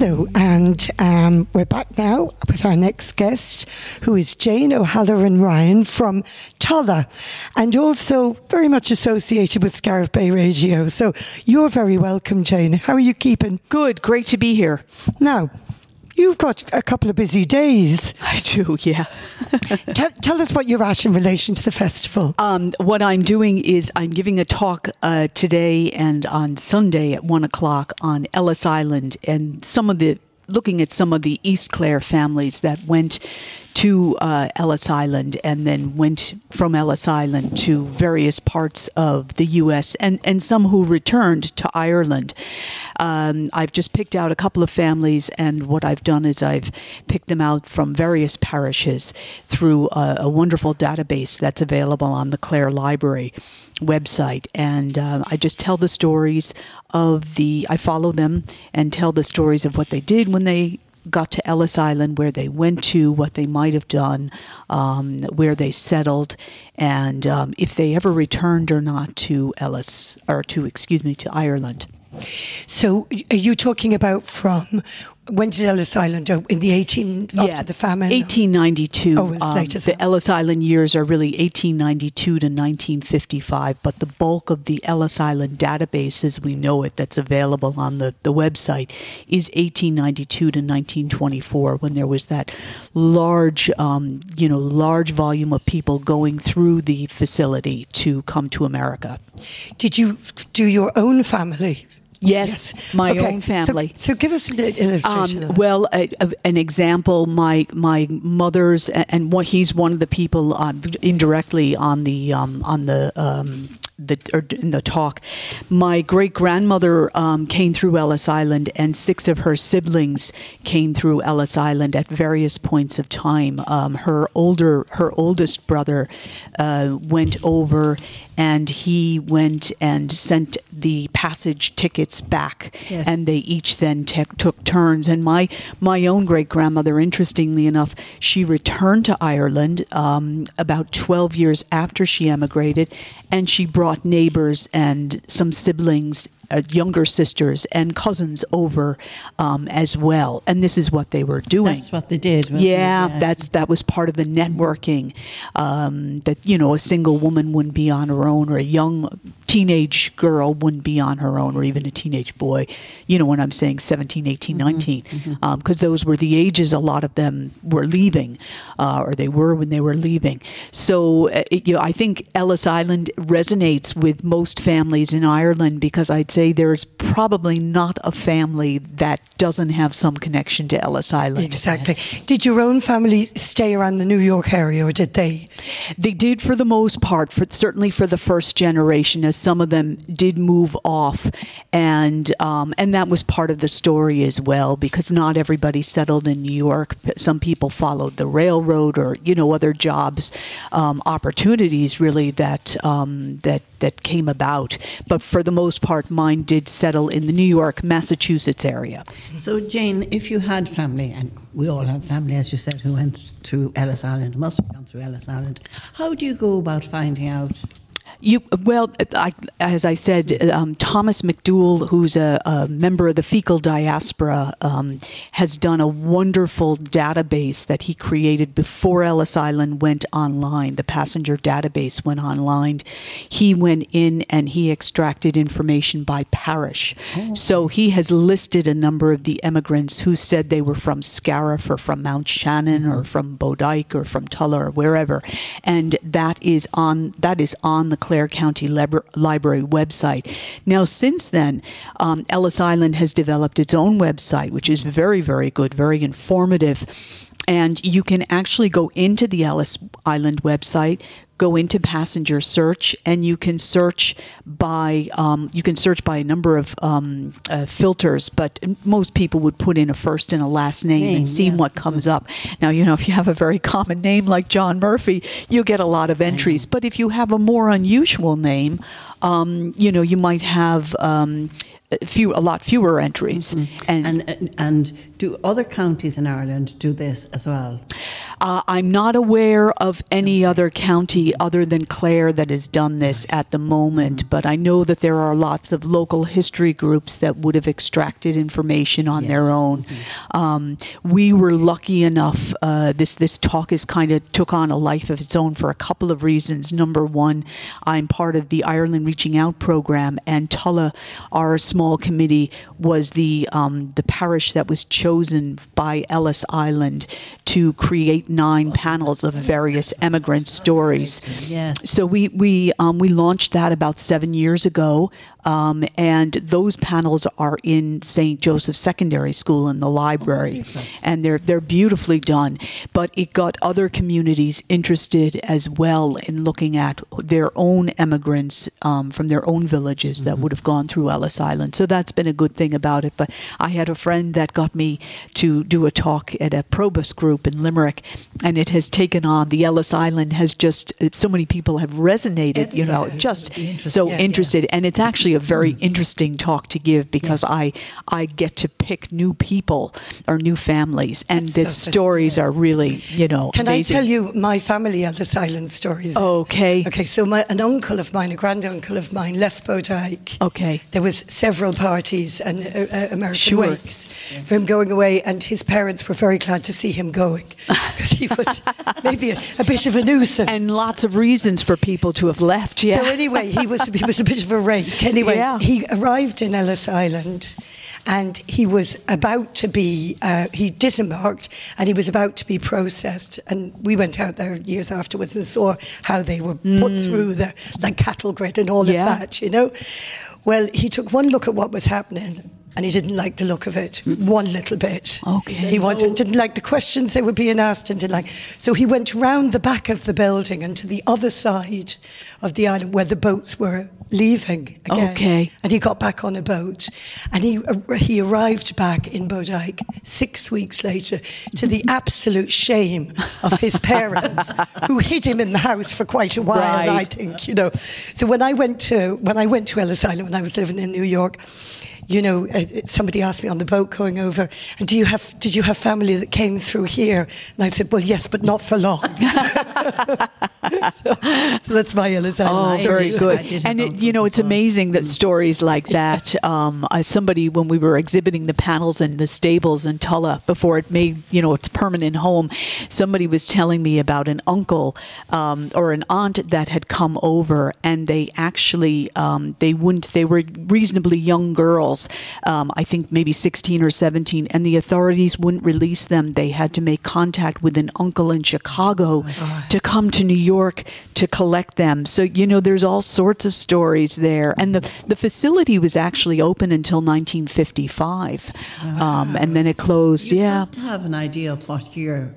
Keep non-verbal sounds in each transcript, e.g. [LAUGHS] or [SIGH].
Hello, and um, we're back now with our next guest, who is Jane O'Halloran Ryan from Tulla, and also very much associated with Scariff Bay Radio. So you're very welcome, Jane. How are you keeping? Good, great to be here. Now, You've got a couple of busy days. I do, yeah. [LAUGHS] tell, tell, us what you're at in relation to the festival. Um, what I'm doing is I'm giving a talk uh, today and on Sunday at one o'clock on Ellis Island and some of the looking at some of the East Clare families that went to uh, Ellis Island and then went from Ellis Island to various parts of the U.S. and, and some who returned to Ireland. Um, I've just picked out a couple of families, and what I've done is I've picked them out from various parishes through a, a wonderful database that's available on the Clare Library website and uh, I just tell the stories of the I follow them and tell the stories of what they did when they got to Ellis Island, where they went to, what they might have done, um, where they settled, and um, if they ever returned or not to Ellis, or to, excuse me, to Ireland. So, are you talking about from when did Ellis Island in the 18 yeah, after the famine? 1892. Oh, um, the Ellis Island years are really 1892 to 1955, but the bulk of the Ellis Island database, as we know it, that's available on the, the website, is 1892 to 1924, when there was that large, um, you know, large volume of people going through the facility to come to America. Did you do your own family Yes, yes. my okay. own family. So, so, give us an illustration. Um, well, a, a, an example: my my mother's, and what he's one of the people uh, indirectly on the um, on the um, the or in the talk, my great grandmother um, came through Ellis Island, and six of her siblings came through Ellis Island at various points of time. Um, her older, her oldest brother uh, went over, and he went and sent the passage tickets back, yes. and they each then te- took turns. And my my own great grandmother, interestingly enough, she returned to Ireland um, about twelve years after she emigrated, and she brought neighbors and some siblings uh, younger sisters and cousins over um, as well, and this is what they were doing. That's what they did. Yeah, yeah, that's that was part of the networking. Um, that you know, a single woman wouldn't be on her own, or a young teenage girl wouldn't be on her own, or even a teenage boy. You know, when I'm saying 17, 18, mm-hmm, 19, because mm-hmm. um, those were the ages a lot of them were leaving, uh, or they were when they were leaving. So, uh, it, you know, I think Ellis Island resonates with most families in Ireland because I'd say there's probably not a family that doesn't have some connection to Ellis Island. Exactly. Did your own family stay around the New York area, or did they? They did for the most part. For certainly for the first generation, as some of them did move off, and um, and that was part of the story as well, because not everybody settled in New York. Some people followed the railroad, or you know other jobs, um, opportunities really that um, that that came about. But for the most part, mine did settle in the New York, Massachusetts area. So, Jane, if you had family, and we all have family, as you said, who went through Ellis Island, must have gone through Ellis Island, how do you go about finding out you well, I, as I said, um, Thomas McDougall, who's a, a, member of the Feakle diaspora, um, has done a wonderful database that he created before Ellis Island went online. The passenger database went online. He went in and he extracted information by parish. Oh. So he has listed a number of the emigrants who said they were from Scariff or from Mountshannon or from Bodyke or from Tulla or wherever, and that is on that is on the Clare County Lib- Library website. Now, since then, um, Ellis Island has developed its own website, which is very, very good, very informative. And you can actually go into the Ellis Island website, go into passenger search and you can search by um, you can search by a number of um, uh, filters but most people would put in a first and a last name, name and see yeah. what comes up. Now you know if you have a very common name like john murphy you get a lot of entries. but if you have a more unusual name um, you know you might have um, few a lot fewer entries mm-hmm. and, and, and do other counties in Ireland do this as well Uh, I'm not aware of any other county other than Clare that has done this at the moment, but I know that there are lots of local history groups that would have extracted information on their Yes. own. Um, we were lucky enough. Uh, this this talk is kind of took on a life of its own for a couple of reasons. Number one, I'm part of the Ireland Reaching Out program, and Tulla, our small committee, was the um, the parish that was chosen by Ellis Island to create nine panels of various emigrant stories. Yes. So we we um, we launched that about seven years ago, um, and those panels are in St. Joseph Secondary School in the library, and they're they're beautifully done. But it got other communities interested as well in looking at their own immigrants um, from their own villages that would have gone through Ellis Island. So that's been a good thing about it. But I had a friend that got me to do a talk at a Probus group in Limerick, and it has taken on. The Ellis Island has just so many people have resonated. You know, just so Yeah, yeah. interested, and it's actually a very mm. interesting talk to give because I I get to pick new people or new families, and the stories are really you know. Can amazing. I tell you my family Ellis Island stories? Okay. Okay, so my, an uncle of mine, a granduncle of mine, left Bodyke. Okay. There was several parties and uh, uh, American Sure. wakes for him going away, and his parents were very glad to see him going [LAUGHS] because he was maybe a, a bit of a nuisance. And lots of reasons for people to have left. Yeah. So anyway, he was he was a bit of a rake. [LAUGHS] Anyway, Yeah. he arrived in Ellis Island, and he was about to be uh, he disembarked, and he was about to be processed. And we went out there years afterwards and saw how they were put through the like cattle grid and all Yeah. of that. You know, well, he took one look at what was happening. And he didn't like the look of it, one little bit. Okay. He wanted, didn't like the questions they were being asked, and didn't like. So he went round the back of the building and to the other side of the island where the boats were leaving again. Okay. And he got back on a boat, and he uh, he arrived back in Bodyke six weeks later, to the [LAUGHS] absolute shame of his parents, who hid him in the house for quite a while. I think you know. So when I went to when I went to Ellis Island when I was living in New York. You know, uh, somebody asked me on the boat going over, and do you have did you have family that came through here? And I said, well, yes, but not for long. so, [LAUGHS] so that's my Ellis Island. Oh, I very good. And it, you know, it's as amazing that stories like [LAUGHS] that. Um, uh, somebody, when we were exhibiting the panels in the stables in Tulla before it made, you know, its permanent home, somebody was telling me about an uncle um, or an aunt that had come over, and they actually um, they wouldn't. They were reasonably young girls, um, I think maybe 16 or 17, and the authorities wouldn't release them. They had to make contact with an uncle in Chicago to come to New York to collect them. So, you know, there's all sorts of stories there. And the, the facility was actually open until 1955, um, and then it closed. You yeah. have to have an idea of what year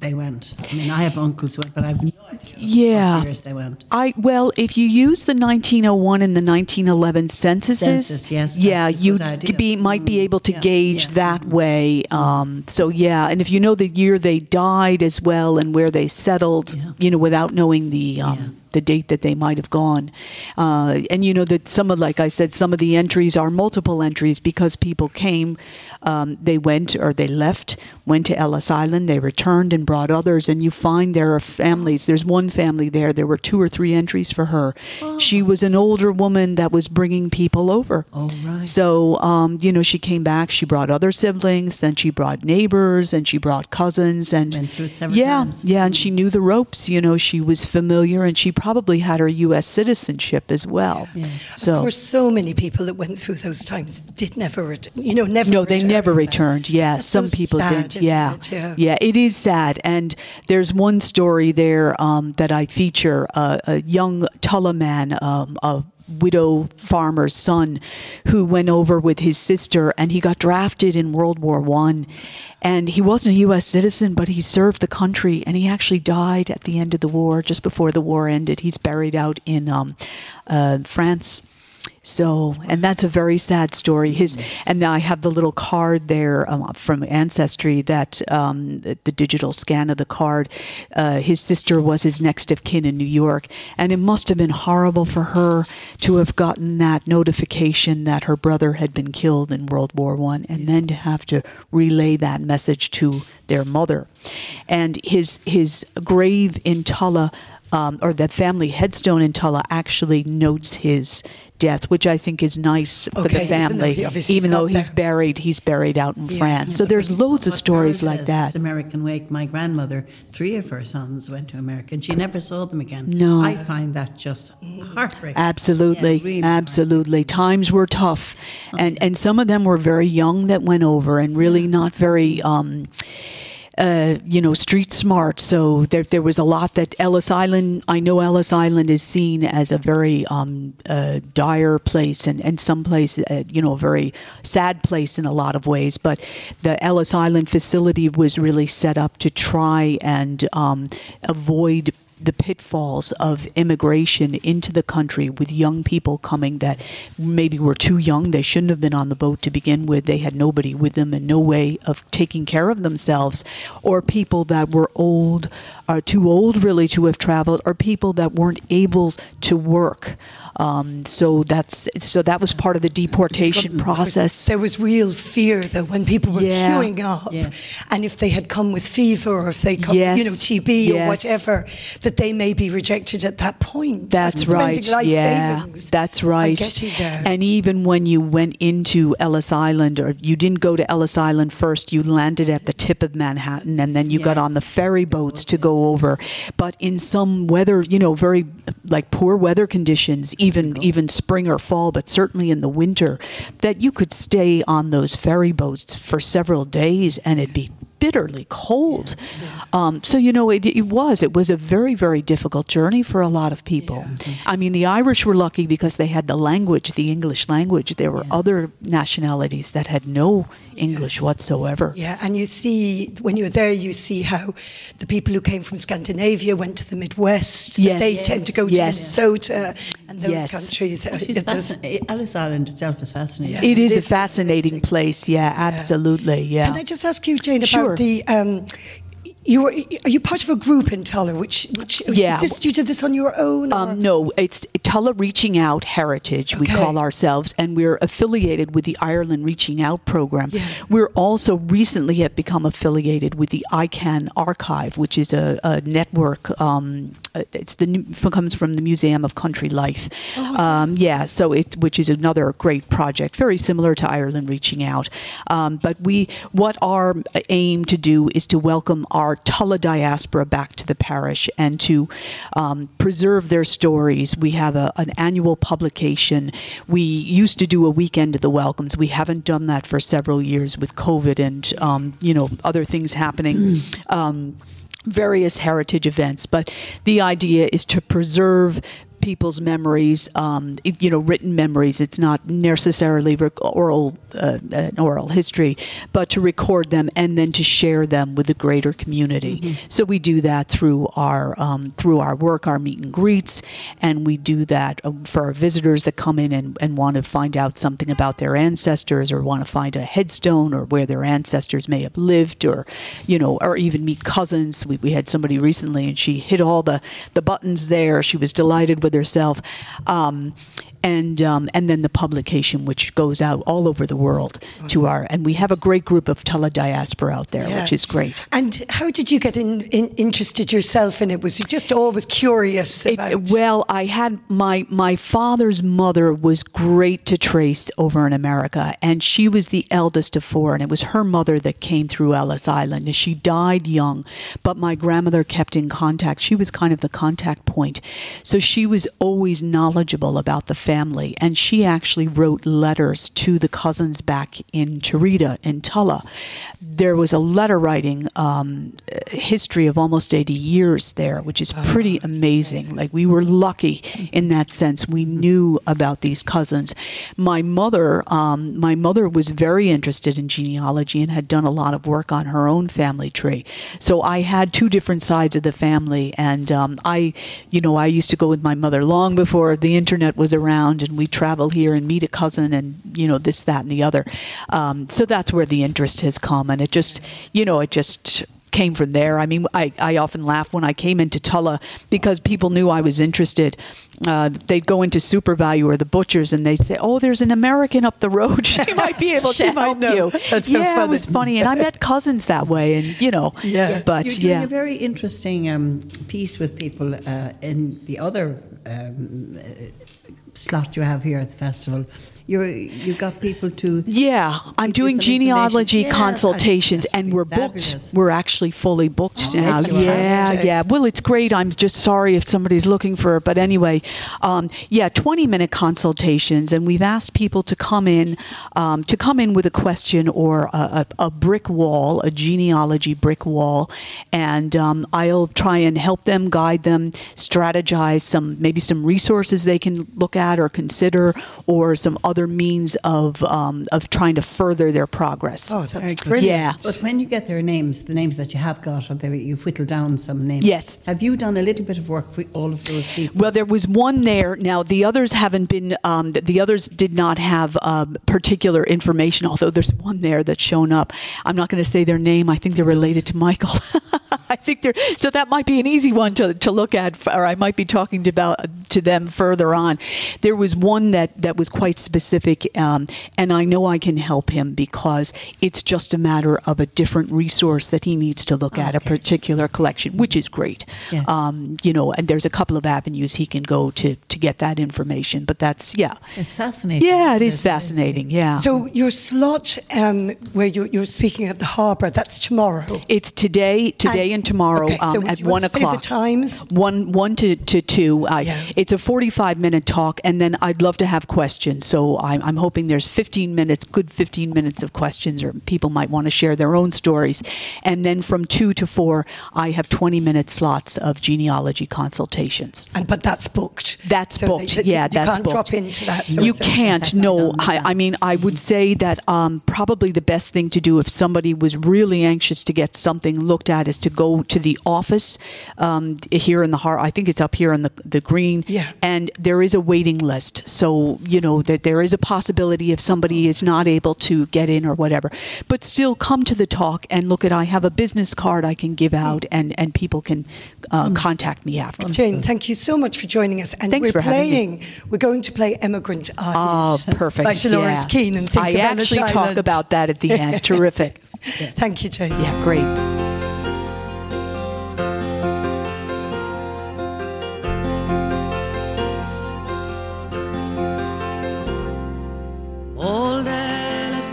they went. I mean, I have uncles who went, but I have no idea Yeah. years they went. I well, if you use the 1901 and the 1911 censuses, Census, yes, yeah, you be might be Mm, able to yeah, gauge yeah. that way. Um, so yeah, and if you know the year they died as well and where they settled, Yeah. you know, without knowing the um. The date that they might have gone, uh, and you know that some of, like I said, some of the entries are multiple entries because people came, um, they went or they left, went to Ellis Island, they returned and brought others, and you find there are families. There's one family there. There were two or three entries for her. She was an older woman that was bringing people over. Oh, right. So, um, you know, she came back. She brought other siblings, then she brought neighbors, and she brought cousins, and Went through several yeah, times. yeah, and she knew the ropes. You know, she was familiar, and she probably had her U.S. citizenship as well. Yeah. So, Of course, so many people that went through those times did never, ret- you know, never. no, they never returned. Yeah, That's some so people sad, didn't. Yeah. it? Yeah. yeah, it is sad. And there's one story there um, that I feature: uh, a young Tulla man, um, a widow farmer's son, who went over with his sister, and he got drafted in World War One. And he wasn't a U.S. citizen, but he served the country, and he actually died at the end of the war, just before the war ended. He's buried out in um, uh, France. So, and that's a very sad story. His, and I have the little card there um, from Ancestry that um, the, the digital scan of the card. Uh, his sister was his next of kin in New York, and it must have been horrible for her to have gotten that notification that her brother had been killed in World War One, and then to have to relay that message to their mother. And his his grave in Tulla um, or the family headstone in Tulla actually notes his death, which I think is nice for Okay, the even though family. Even though he's there. buried, he's buried out in Yeah. France. So there's loads of stories like that. American Wake, my grandmother, three of her sons went to America and she never saw them again. No. I find that just heartbreaking. Absolutely, Yeah, really absolutely. Times were tough, and and some of them were very young that went over, and really not very. Um, uh, you know, street smart. So there, there was a lot that Ellis Island. I know Ellis Island is seen as a very um, uh, dire place, and and some place, uh, you know, a very sad place in a lot of ways. But the Ellis Island facility was really set up to try and um, avoid the pitfalls of immigration into the country with young people coming that maybe were too young. They shouldn't have been on the boat to begin with. They had nobody with them and no way of taking care of themselves. Or people that were old, are too old really to have traveled, or people that weren't able to work. Um, so that's so that was part of the deportation process. There was real fear though when people were Yeah. queuing up, Yeah. and if they had come with fever or if they come, Yes. you know, TB or whatever, that they may be rejected at that point. That's right. yeah, that's right. And even when you went into Ellis Island, or you didn't go to Ellis Island first, you landed at the tip of Manhattan, and then you got on the ferry boats to go over. But in some weather, you know, very like poor weather conditions, even even spring or fall, but certainly in the winter, that you could stay on those ferry boats for several days, and it'd be bitterly cold. Um, so you know, it, it was it was a very very difficult journey for a lot of people. I mean, the Irish were lucky because they had the language, the English language. There were other nationalities that had no English whatsoever. Yeah, and you see when you're there, you see how the people who came from Scandinavia went to the Midwest. Yes. they Yes. tend to go to Yes. Minnesota and those Yes. countries. Well, she's [LAUGHS] It was- fascin- Ellis Island itself is fascinating. Yeah. It is a fascinating fascinating. place. Yeah, absolutely. Yeah. Can I just ask you, Jane, about Sure. the? Um, you were, are you part of a group in Tulla? Which, which Yeah. you did this on your own? Um, no, it's Tulla Reaching Out Heritage, we call ourselves, and we're affiliated with the Ireland Reaching Out program. Yeah. We're also recently have become affiliated with the ICANN Archive, which is a, a network. Um, uh, it's the comes from the Museum of Country Life. Oh, um, yeah, so it which is another great project, very similar to Ireland Reaching Out. Um, but we, what our aim to do is to welcome our Tulla diaspora back to the parish and to um, preserve their stories. We have a, an annual publication. We used to do a weekend of the welcomes. We haven't done that for several years with COVID and um, you know other things happening. Um, various heritage events, but the idea is to preserve people's memories, um, you know, written memories. It's not necessarily rec- oral, uh, an oral history, but to record them and then to share them with the greater community. So we do that through our um, through our work, our meet and greets, and we do that um, for our visitors that come in and, and want to find out something about their ancestors or want to find a headstone or where their ancestors may have lived or, you know, or even meet cousins. We, we had somebody recently and she hit all the, the buttons there. She was delighted with herself. Um, and um, and then the publication, which goes out all over the world to our, and we have a great group of Tulla diaspora out there, Yeah. which is great. And how did you get in, in, interested yourself in it? Was you just always curious It- about? well, I had my my father's mother was great to trace over in America, and she was the eldest of four, and it was her mother that came through Ellis Island. And she died young, but my grandmother kept in contact. She was kind of the contact point, so she was always knowledgeable about the family, and she actually wrote letters to the cousins back in Cherita in Tulla. There was a letter writing um, history of almost 80 years there, which is pretty amazing. Like we were lucky in that sense. We knew about these cousins. My mother, um, my mother was very interested in genealogy and had done a lot of work on her own family tree. So I had two different sides of the family, and um, I, you know, I used to go with my mother long before the internet was around around and we travel here and meet a cousin and you know this that and the other. Um, so that's where the interest has come, and it just you know it just came from there. I mean, I, I often laugh when I came into Tulla because people knew I was interested. Uh, they'd go into SuperValu or the butchers and they'd say, "Oh, there's an American up the road. [LAUGHS] She might be able [LAUGHS] to help know. you." That's so yeah, it was funny. funny, and I met cousins that way, and you know, Yeah. But You're doing yeah, a very interesting um, piece with people uh, in the other um, uh, slot you have here at the festival. You're, you got people to. Yeah, I'm doing genealogy. Yeah, consultations, and we're fabulous. booked. We're actually fully booked Oh, now. are. Yeah, yeah. Well, it's great. I'm just sorry if somebody's looking for it, but anyway, um, yeah, 20 minute consultations, and we've asked people to come in, um, to come in with a question or a, a, a brick wall, a genealogy brick wall, and um, I'll try and help them, guide them, strategize some maybe some resources they can look at or consider, or some other means of um, of trying to further their progress. Oh, that's good. brilliant. Yeah. But when you get their names, the names that you have got, or they, you've whittled down some names. Yes. Have you done a little bit of work for all of those people? Well, there was one there. Now the others haven't been. Um, the- the others did not have um, particular information. Although there's one there that's shown up. I'm not going to say their name. I think they're related to Michael. [LAUGHS] [LAUGHS] I think they're. So that might be an easy one to, to look at, or I might be talking to about to them further on. There was one that that was quite specific, um, and I know I can help him because it's just a matter of a different resource that he needs to look at a particular collection, which is great. Yeah. Um, you know, and there's a couple of avenues he can go to to get that information. But that's yeah, it's fascinating. yeah, it isn't is fascinating. Yeah. So your slot um, where you're, you're speaking at the harbour, that's tomorrow. it's today, today and, tomorrow okay, um, would at one say the o'clock. times? One, one to, to two. I, Yeah. It's a forty-five minute talk, and then I'd love to have questions. So I'm, I'm hoping there's fifteen minutes, good fifteen minutes of questions, or people might want to share their own stories. And then from two to four, I have twenty minute slots of genealogy consultations. And but that's booked. That's So booked. that- yeah, you that's can't booked. drop into that. You of can't. No, I. I mean, I would say that um, probably the best thing to do if somebody was really anxious to get something looked at is to go to the office um, here in the heart. I think it's up here in the the green. Yeah. And there is a waiting list, so you know that there is a possibility if somebody is not able to get in or whatever, but still come to the talk and look at. I have a business card I can give out, and and people can uh, contact me after. Jane, thank you so much for joining us. And Thanks we're for having me. playing. We're going to play Emigrant Oh, Eyes. perfect. By Dolores yeah. Keane and Think I actually talk about that at the end. Terrific. [LAUGHS] Thank you, Jane. Yeah, great.